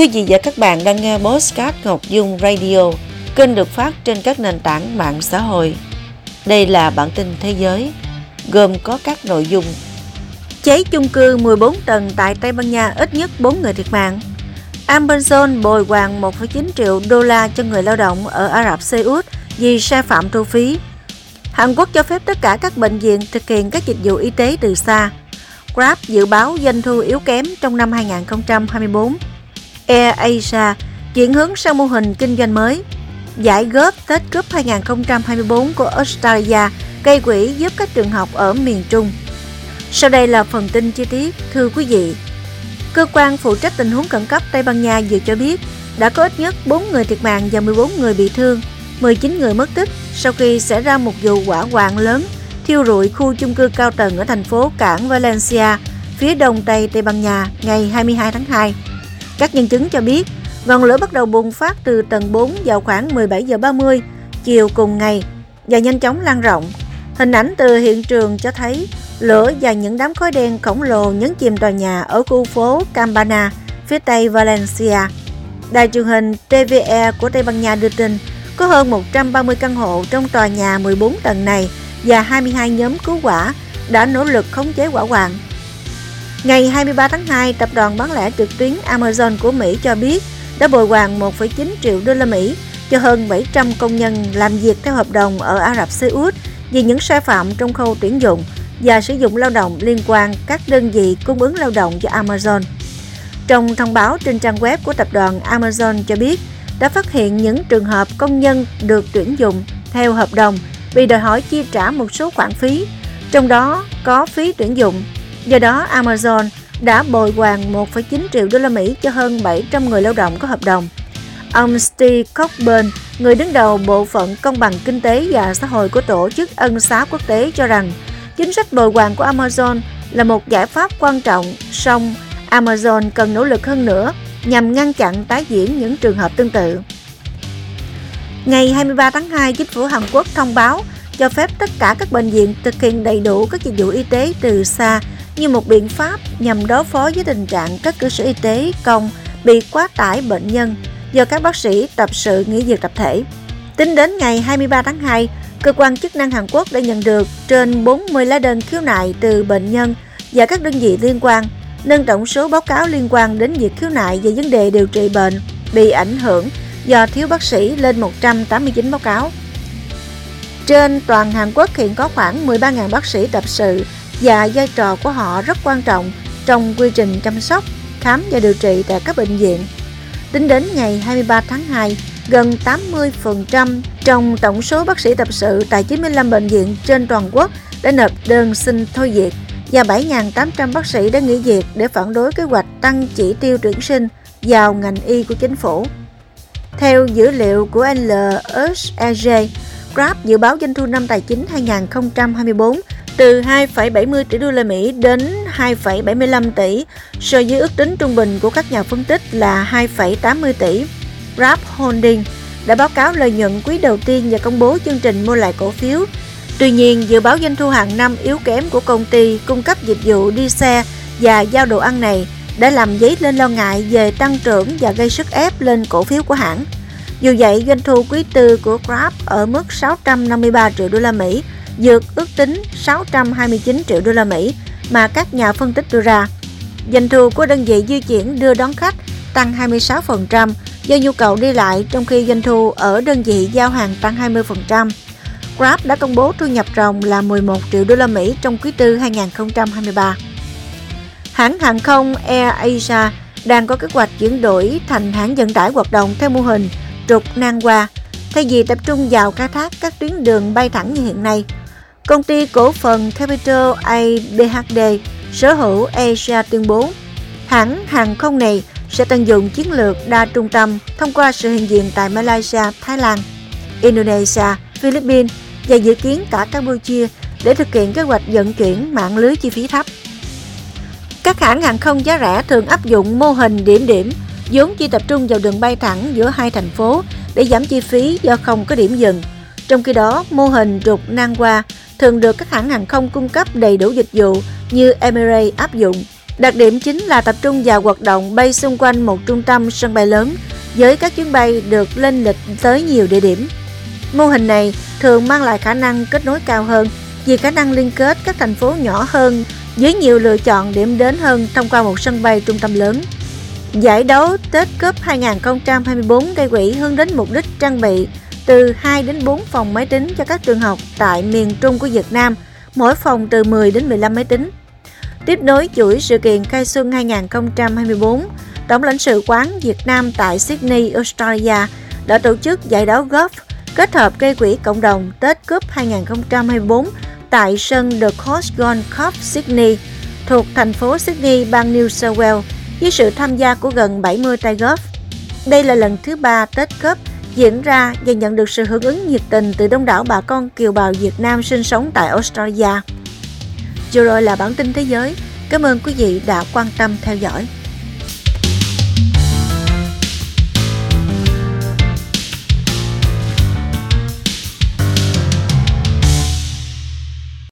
Quý vị và các bạn đang nghe Postcard Ngọc Dung Radio, kênh được phát trên các nền tảng mạng xã hội. Đây là bản tin thế giới, gồm có các nội dung Cháy chung cư 14 tầng tại Tây Ban Nha ít nhất 4 người thiệt mạng. Amazon bồi hoàn 1,9 triệu đô la cho người lao động ở Ả Rập Xê Út vì sai phạm thu phí. Hàn Quốc cho phép tất cả các bệnh viện thực hiện các dịch vụ y tế từ xa. Grab dự báo doanh thu yếu kém trong năm 2024. Air Asia chuyển hướng sang mô hình kinh doanh mới. Giải góp Tết Cup 2024 của Australia gây quỹ giúp các trường học ở miền Trung. Sau đây là phần tin chi tiết, thưa quý vị. Cơ quan phụ trách tình huống khẩn cấp Tây Ban Nha vừa cho biết đã có ít nhất 4 người thiệt mạng và 14 người bị thương, 19 người mất tích sau khi xảy ra một vụ hỏa hoạn lớn thiêu rụi khu chung cư cao tầng ở thành phố cảng Valencia, phía đông tây Tây Ban Nha ngày 22 tháng 2. Các nhân chứng cho biết, ngọn lửa bắt đầu bùng phát từ tầng 4 vào khoảng 17 giờ 30 chiều cùng ngày và nhanh chóng lan rộng. Hình ảnh từ hiện trường cho thấy lửa và những đám khói đen khổng lồ nhấn chìm tòa nhà ở khu phố Campana, phía tây Valencia. Đài truyền hình TVE của Tây Ban Nha đưa tin có hơn 130 căn hộ trong tòa nhà 14 tầng này và 22 nhóm cứu hỏa đã nỗ lực khống chế hỏa hoạn. Ngày 23 tháng 2, tập đoàn bán lẻ trực tuyến Amazon của Mỹ cho biết đã bồi hoàn 1,9 triệu đô la Mỹ cho hơn 700 công nhân làm việc theo hợp đồng ở Ả Rập Xê Út vì những sai phạm trong khâu tuyển dụng và sử dụng lao động liên quan các đơn vị cung ứng lao động cho Amazon. Trong thông báo trên trang web của tập đoàn Amazon cho biết đã phát hiện những trường hợp công nhân được tuyển dụng theo hợp đồng vì đòi hỏi chi trả một số khoản phí, trong đó có phí tuyển dụng. Do đó, Amazon đã bồi hoàn 1,9 triệu đô la Mỹ cho hơn 700 người lao động có hợp đồng. Ông Steve Cockburn, người đứng đầu Bộ phận Công bằng Kinh tế và Xã hội của Tổ chức Ân xá Quốc tế cho rằng chính sách bồi hoàn của Amazon là một giải pháp quan trọng, song Amazon cần nỗ lực hơn nữa nhằm ngăn chặn tái diễn những trường hợp tương tự. Ngày 23 tháng 2, chính phủ Hàn Quốc thông báo cho phép tất cả các bệnh viện thực hiện đầy đủ các dịch vụ y tế từ xa như một biện pháp nhằm đối phó với tình trạng các cơ sở y tế công bị quá tải bệnh nhân do các bác sĩ tập sự nghỉ việc tập thể. Tính đến ngày 23 tháng 2, cơ quan chức năng Hàn Quốc đã nhận được trên 40 lá đơn khiếu nại từ bệnh nhân và các đơn vị liên quan, nâng tổng số báo cáo liên quan đến việc khiếu nại về vấn đề điều trị bệnh bị ảnh hưởng do thiếu bác sĩ lên 189 báo cáo. Trên toàn Hàn Quốc hiện có khoảng 13.000 bác sĩ tập sự và vai trò của họ rất quan trọng trong quy trình chăm sóc, khám và điều trị tại các bệnh viện. Tính đến ngày 23 tháng 2, gần 80% trong tổng số bác sĩ tập sự tại 95 bệnh viện trên toàn quốc đã nộp đơn xin thôi việc và 7.800 bác sĩ đã nghỉ việc để phản đối kế hoạch tăng chỉ tiêu tuyển sinh vào ngành y của chính phủ. Theo dữ liệu của LSEG, Grab dự báo doanh thu năm tài chính 2024 từ 2,70 tỷ đô la Mỹ đến 2,75 tỷ, so với ước tính trung bình của các nhà phân tích là 2,80 tỷ. Grab Holding đã báo cáo lợi nhuận quý đầu tiên và công bố chương trình mua lại cổ phiếu. Tuy nhiên, dự báo doanh thu hàng năm yếu kém của công ty cung cấp dịch vụ đi xe và giao đồ ăn này đã làm dấy lên lo ngại về tăng trưởng và gây sức ép lên cổ phiếu của hãng. Dù vậy, doanh thu quý tư của Grab ở mức 653 triệu đô la Mỹ, dược ước tính 629 triệu đô la Mỹ mà các nhà phân tích đưa ra. Doanh thu của đơn vị di chuyển đưa đón khách tăng 26% do nhu cầu đi lại trong khi doanh thu ở đơn vị giao hàng tăng 20%. Grab đã công bố thu nhập ròng là 11 triệu đô la Mỹ trong quý tư 2023. Hãng hàng không Air Asia đang có kế hoạch chuyển đổi thành hãng vận tải hoạt động theo mô hình trục nan qua, thay vì tập trung vào khai thác các tuyến đường bay thẳng như hiện nay. Công ty cổ phần Capital ABHD sở hữu Asia tuyên bố hãng hàng không này sẽ tận dụng chiến lược đa trung tâm thông qua sự hiện diện tại Malaysia, Thái Lan, Indonesia, Philippines và dự kiến cả Campuchia để thực hiện kế hoạch vận chuyển mạng lưới chi phí thấp. Các hãng hàng không giá rẻ thường áp dụng mô hình điểm điểm vốn chỉ tập trung vào đường bay thẳng giữa hai thành phố để giảm chi phí do không có điểm dừng. Trong khi đó, mô hình trục nang qua thường được các hãng hàng không cung cấp đầy đủ dịch vụ như Emirates áp dụng. Đặc điểm chính là tập trung vào hoạt động bay xung quanh một trung tâm sân bay lớn với các chuyến bay được lên lịch tới nhiều địa điểm. Mô hình này thường mang lại khả năng kết nối cao hơn vì khả năng liên kết các thành phố nhỏ hơn với nhiều lựa chọn điểm đến hơn thông qua một sân bay trung tâm lớn. Giải đấu Tết Cup 2024 gây quỹ hướng đến mục đích trang bị từ 2 đến 4 phòng máy tính cho các trường học tại miền Trung của Việt Nam, mỗi phòng từ 10 đến 15 máy tính. Tiếp nối chuỗi sự kiện khai xuân 2024, Tổng lãnh sự quán Việt Nam tại Sydney, Australia đã tổ chức giải đấu golf kết hợp gây quỹ cộng đồng Tết Cup 2024 tại sân The Coast Golf Cup Sydney thuộc thành phố Sydney, bang New South Wales với sự tham gia của gần 70 tay golf. Đây là lần thứ ba Tết Cup diễn ra và nhận được sự hưởng ứng nhiệt tình từ đông đảo bà con kiều bào Việt Nam sinh sống tại Australia. Vừa rồi là bản tin thế giới. Cảm ơn quý vị đã quan tâm theo dõi.